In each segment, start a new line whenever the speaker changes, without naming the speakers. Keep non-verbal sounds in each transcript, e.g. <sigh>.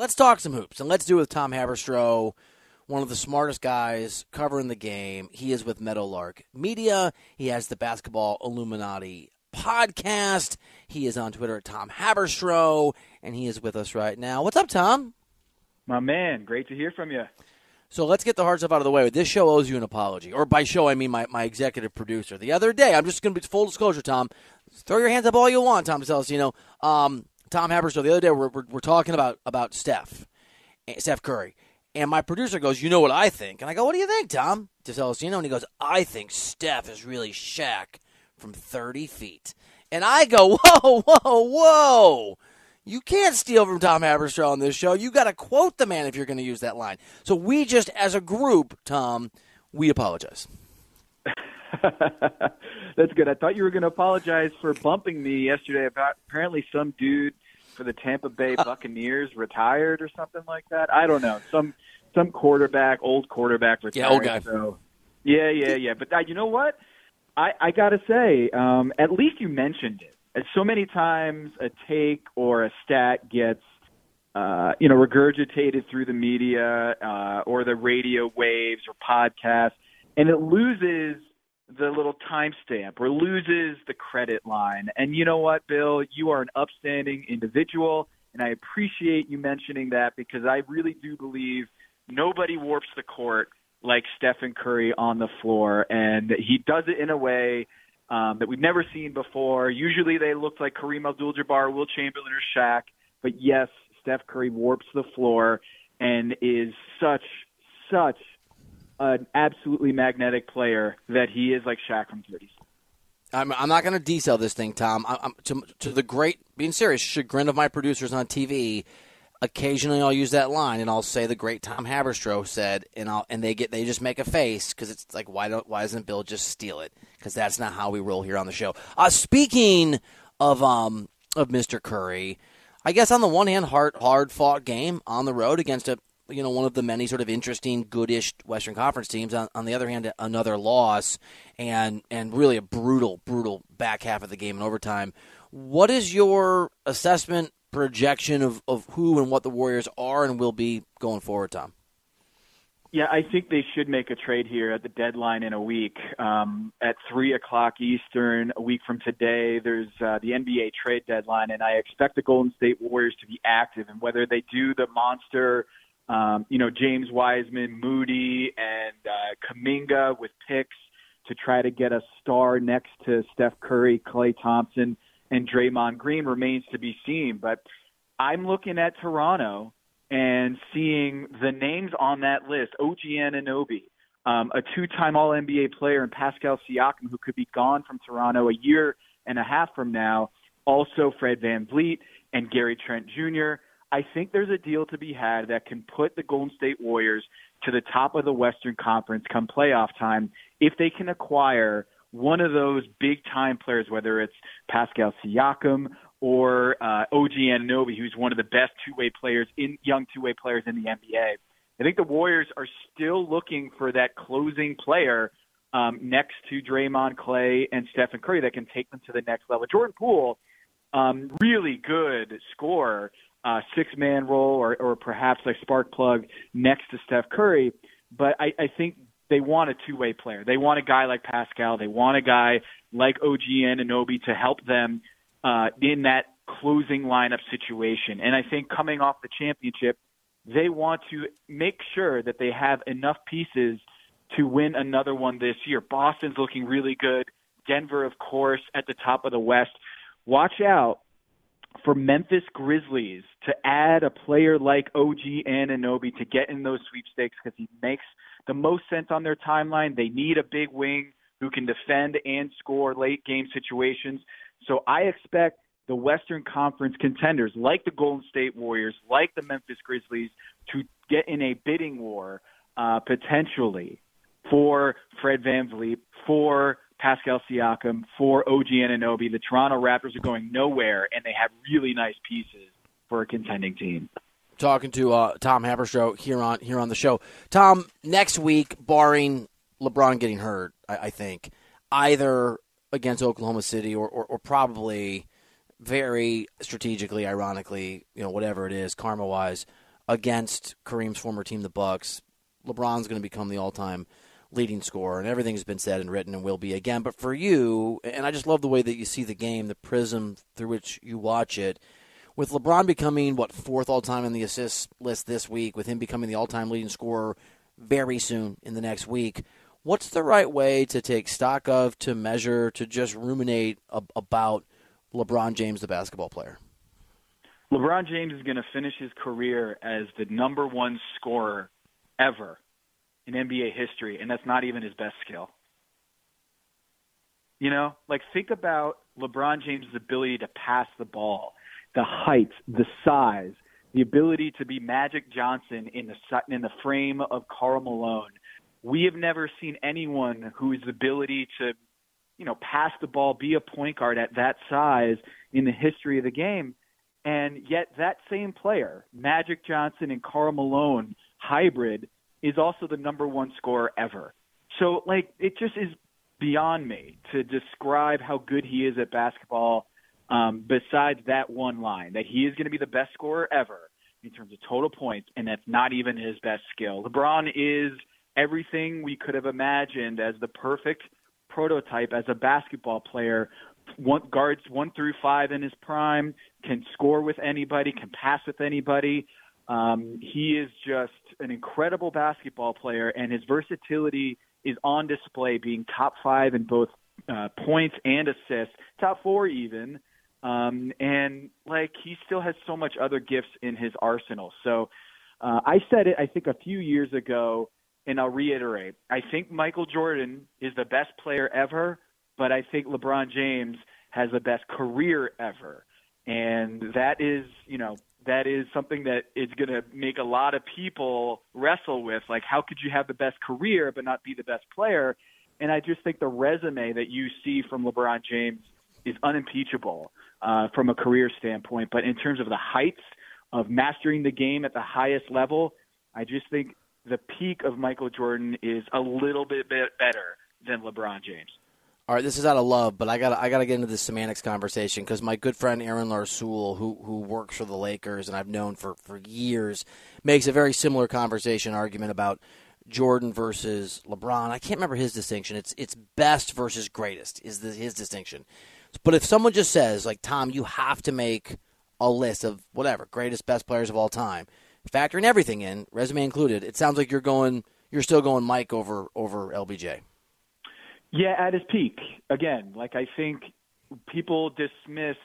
Let's talk some hoops, and let's do it with Tom Haberstroh, one of the smartest guys covering the game. He is with Meadowlark Media. He has the Basketball Illuminati podcast. He is on Twitter at Tom Haberstroh, and he is with us right now. What's up, Tom?
My man, great to hear from you.
So let's get the hard stuff out of the way. This show owes you an apology. Or by show, I mean my, my executive producer. The other day, I'm just going to be full disclosure, Tom. Throw your hands up all you want, Tom Celestino. Um, Tom Haberstroh, the other day, we're, we're, we're, talking about, about Steph, eh, Steph Curry. And my producer goes, You know what I think? And I go, What do you think, Tom? To Celestino. And he goes, I think Steph is really Shaq from 30 feet. And I go, <laughs> Whoa, whoa, whoa. You can't steal from Tom Haberstroh on this show. You got to quote the man if you're going to use that line. So we just, as a group, Tom, we apologize. <laughs> <laughs>
That's good. I thought you were going to apologize for bumping me yesterday about apparently some dude for the Tampa Bay <laughs> Buccaneers retired or something like that. I don't know. Some some quarterback, old quarterback retired.
Yeah, old guy.
So, yeah, yeah, yeah. But uh, you know what? I I got to say, um, at least you mentioned it so many times a take or a stat gets uh, you know regurgitated through the media uh, or the radio waves or podcasts, and it loses the little timestamp or loses the credit line. And you know what, Bill, you are an upstanding individual, and I appreciate you mentioning that because I really do believe nobody warps the court like Stephen Curry on the floor, and he does it in a way um, that we've never seen before. Usually they look like Kareem Abdul-Jabbar, Wilt Chamberlain, or Shaq, but yes, Steph Curry warps the floor and is such such an absolutely magnetic player that he is like Shaq from 30s.
I'm, I'm not going to detail this thing, Tom. I'm, to, to the great, being serious, chagrin of my producers on TV occasionally I'll use that line and I'll say the great Tom Haberstroh said, and I'll and they get they just make a face because it's like why don't why doesn't Bill just steal it? Because that's not how we roll here on the show. Uh, speaking of um of Mr. Curry, I guess on the one hand, hard hard fought game on the road against a you know one of the many sort of interesting, goodish Western Conference teams. On, on the other hand, another loss and and really a brutal, brutal back half of the game in overtime. What is your assessment projection of, of who and what the Warriors are and will be going forward, Tom?
Yeah, I think they should make a trade here at the deadline in a week. Um, at three o'clock Eastern, a week from today, there's uh, the NBA trade deadline, and I expect the Golden State Warriors to be active. And whether they do the monster, um, you know, James Wiseman, Moody, and uh, Kuminga with picks to try to get a star next to Steph Curry, Klay Thompson and Draymond Green remains to be seen. But I'm looking at Toronto and seeing the names on that list: OG Anunoby, um, a two-time All-NBA player, and Pascal Siakam, who could be gone from Toronto a year and a half from now. Also, Fred VanVleet and Gary Trent Jr. I think there's a deal to be had that can put the Golden State Warriors to the top of the Western Conference come playoff time if they can acquire one of those big time players, whether it's Pascal Siakam or uh, OG Anunoby, who's one of the best two way players in young two way players in the NBA. I think the Warriors are still looking for that closing player um, next to Draymond, Klay and Stephen Curry that can take them to the next level. Jordan Poole, um, really good scorer, uh, six man role, or, or perhaps a spark plug next to Steph Curry. But I, I think they want a two way player. They want a guy like Pascal. They want a guy like OG Anunoby to help them uh, in that closing lineup situation. And I think coming off the championship, they want to make sure that they have enough pieces to win another one this year. Boston's looking really good. Denver, of course, at the top of the West. Watch out for Memphis Grizzlies to add a player like OG Anunoby to get in those sweepstakes because he makes the most sense on their timeline. They need a big wing who can defend and score late game situations. So I expect the Western Conference contenders like the Golden State Warriors, like the Memphis Grizzlies, to get in a bidding war uh, potentially for Fred VanVleet, for Pascal Siakam, for OG Anunoby. The Toronto Raptors are going nowhere, and they have really nice pieces for a contending team
talking to uh, Tom Haberstroh here on here on the show. Tom, next week, barring LeBron getting hurt, I, I think either against Oklahoma City or, or, or, probably very strategically, ironically, you know, whatever it is, karma wise, against Kareem's former team, the Bucks. LeBron's going to become the all-time leading scorer, and everything's been said and written and will be again. But for you, and I just love the way that you see the game, the prism through which you watch it. With LeBron becoming what fourth all-time in the assist list this week, with him becoming the all-time leading scorer very soon in the next week, what's the right way to take stock of, to measure, to just ruminate ab- about LeBron James, the basketball player?
LeBron James is going to finish his career as the number one scorer ever in NBA history, and that's not even his best skill. You know, like think about LeBron James' ability to pass the ball, the height, the size, the ability to be Magic Johnson in the in the frame of Karl Malone. We have never seen anyone whose ability to, you know, pass the ball, be a point guard at that size in the history of the game. And yet that same player, Magic Johnson and Karl Malone hybrid, is also the number one scorer ever. So like it just is beyond me to describe how good he is at basketball. Um, besides that one line, that he is going to be the best scorer ever in terms of total points, and that's not even his best skill. LeBron is everything we could have imagined as the perfect prototype as a basketball player. One, guards one through five in his prime, can score with anybody, can pass with anybody. Um, he is just an incredible basketball player, and his versatility is on display, being top five in both uh, points and assists, top four even. Um, and like he still has so much other gifts in his arsenal. So uh, I said it, I think, a few years ago, and I'll reiterate. I think Michael Jordan is the best player ever, but I think LeBron James has the best career ever. And that is, you know, that is something that is going to make a lot of people wrestle with. Like, how could you have the best career but not be the best player? And I just think the resume that you see from LeBron James is unimpeachable uh, from a career standpoint. But in terms of the heights of mastering the game at the highest level, I just think the peak of Michael Jordan is a little bit better than LeBron James.
All right, this is out of love, but I got I got to get into the semantics conversation because my good friend Aaron Larsoul, who who works for the Lakers and I've known for for years, makes a very similar conversation argument about Jordan versus LeBron. I can't remember his distinction. It's it's best versus greatest is the, his distinction. But if someone just says like Tom, you have to make a list of whatever greatest best players of all time, factoring everything in, resume included, it sounds like you're going you're still going Mike over over LBJ.
Yeah, at his peak. Again, like I think people dismiss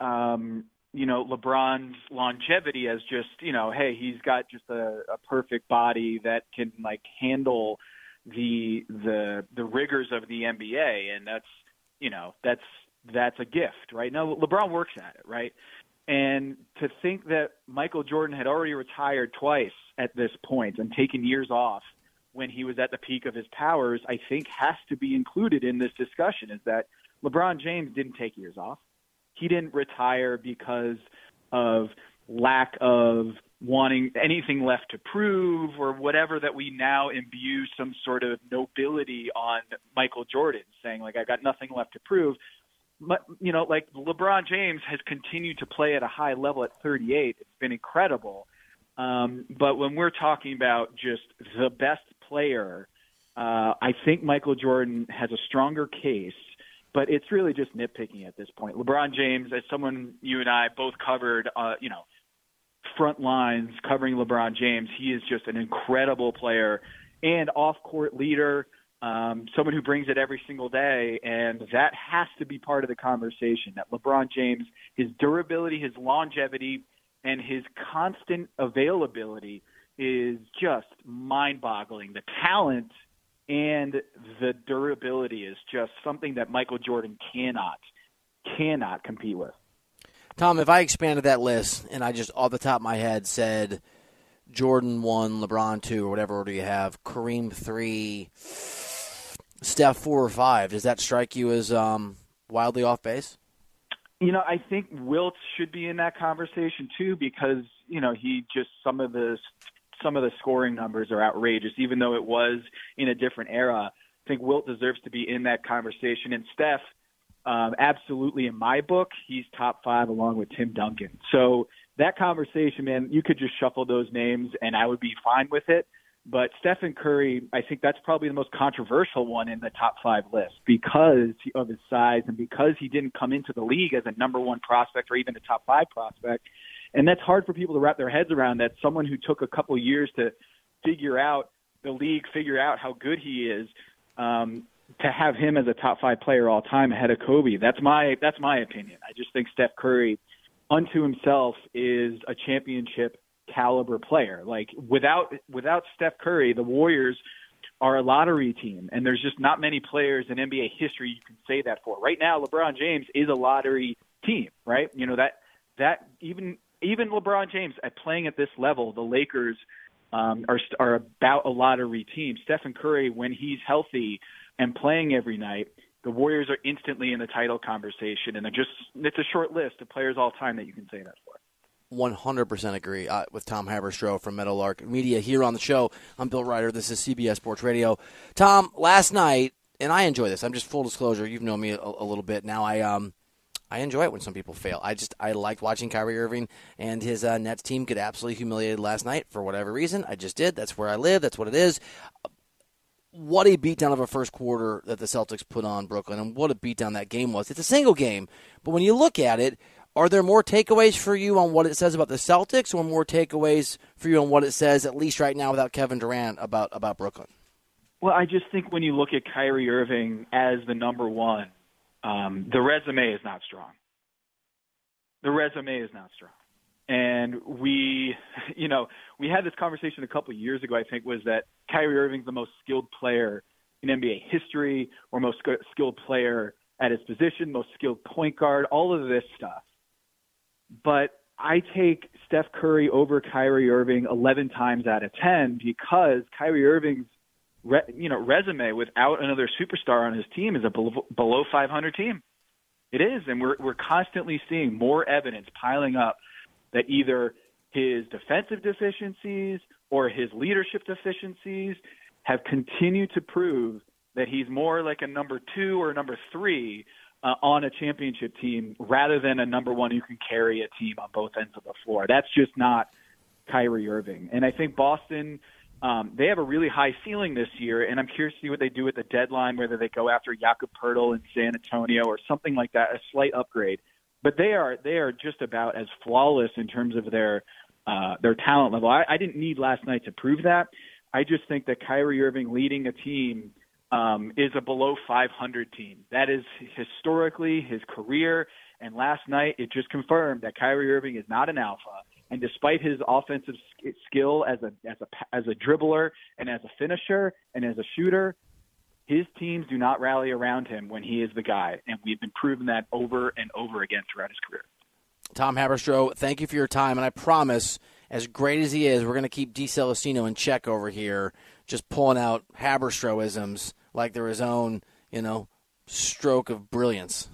um, you know, LeBron's longevity as just, you know, hey, he's got just a, a perfect body that can like handle the the the rigors of the NBA and that's you know, that's that's a gift, right? Now LeBron works at it, right? And to think that Michael Jordan had already retired twice at this point and taken years off when he was at the peak of his powers, I think has to be included in this discussion is that LeBron James didn't take years off. He didn't retire because of lack of wanting anything left to prove or whatever that we now imbue some sort of nobility on Michael Jordan saying like I've got nothing left to prove. But, you know, like LeBron James has continued to play at a high level at 38. It's been incredible. Um, but when we're talking about just the best player, uh, I think Michael Jordan has a stronger case, but it's really just nitpicking at this point. LeBron James, as someone you and I both covered, uh, you know, front lines covering LeBron James, he is just an incredible player and off-court leader, um, someone who brings it every single day, and that has to be part of the conversation. That LeBron James, his durability, his longevity, and his constant availability is just mind boggling. The talent and the durability is just something that Michael Jordan cannot, cannot compete with.
Tom, if I expanded that list and I just off the top of my head said Jordan one, LeBron two, or whatever order you have, Kareem three, Steph four or five, does that strike you as um, wildly off base?
You know, I think Wilt should be in that conversation too because you know he just some of the some of the scoring numbers are outrageous, even though it was in a different era. I think Wilt deserves to be in that conversation. And Steph, um, absolutely in my book, he's top five along with Tim Duncan. So that conversation, man, you could just shuffle those names and I would be fine with it. But Stephen Curry, I think that's probably the most controversial one in the top five list because of his size and because he didn't come into the league as a number one prospect or even a top five prospect. And that's hard for people to wrap their heads around that someone who took a couple years to figure out the league, figure out how good he is, um, to have him as a top five player all time ahead of Kobe. That's my that's my opinion. I just think Steph Curry unto himself is a championship caliber player. Like without without Steph Curry, the Warriors are a lottery team, and there's just not many players in NBA history you can say that for. Right now, LeBron James is a lottery team, right? You know that that even even LeBron James at playing at this level, the Lakers um, are are about a lottery team. Stephen Curry, when he's healthy and playing every night, the Warriors are instantly in the title conversation, and they're just it's a short list of players all time that you can say that for.
100% agree uh, with Tom Haberstroh from Meadowlark Media here on the show. I'm Bill Reiter. This is CBS Sports Radio. Tom, last night, and I enjoy this. I'm just full disclosure. You've known me a, a little bit now. I um, I enjoy it when some people fail. I just I liked watching Kyrie Irving and his uh, Nets team get absolutely humiliated last night for whatever reason. I just did. That's where I live. That's what it is. What a beatdown of a first quarter that the Celtics put on Brooklyn, and what a beatdown that game was. It's a single game, but when you look at it, are there more takeaways for you on what it says about the Celtics, or more takeaways for you on what it says, at least right now, without Kevin Durant, about about Brooklyn?
Well, I just think when you look at Kyrie Irving as the number one, um, the resume is not strong. The resume is not strong. And we, <laughs> you know, we had this conversation a couple of years ago. I think was that Kyrie Irving's the most skilled player in NBA history, or most skilled player at his position, most skilled point guard, all of this stuff but I take Steph Curry over Kyrie Irving 11 times out of 10 because Kyrie Irving's re, you know resume without another superstar on his team is a below, below 500 team. It is, and we're we're constantly seeing more evidence piling up that either his defensive deficiencies or his leadership deficiencies have continued to prove that he's more like a number two or a number three uh, on a championship team rather than a number one who can carry a team on both ends of the floor. That's just not Kyrie Irving. And I think Boston, um, they have a really high ceiling this year, and I'm curious to see what they do at the deadline, whether they go after Jakob Poeltl in San Antonio or something like that, a slight upgrade. But they are they are just about as flawless in terms of their uh, their talent level. I, I didn't need last night to prove that. I just think that Kyrie Irving leading a team – um, is a below 500 team. That is historically his career. And last night, it just confirmed that Kyrie Irving is not an alpha. And despite his offensive skill as a as a as a dribbler and as a finisher and as a shooter, his teams do not rally around him when he is the guy. And we've been proving that over and over again throughout his career.
Tom Haberstroh, thank you for your time. And I promise, as great as he is, we're going to keep D. Celestino in check over here, just pulling out Haberstrohisms like they're his own, you know, stroke of brilliance.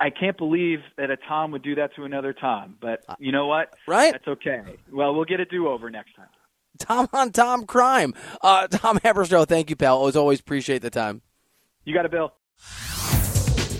I can't believe that a Tom would do that to another Tom, but uh, you know what?
Right?
That's okay. Well, we'll get a do over next time.
Tom on Tom crime. Uh, Tom Haberstroh, thank you, pal. As always, appreciate the time.
You got it, Bill.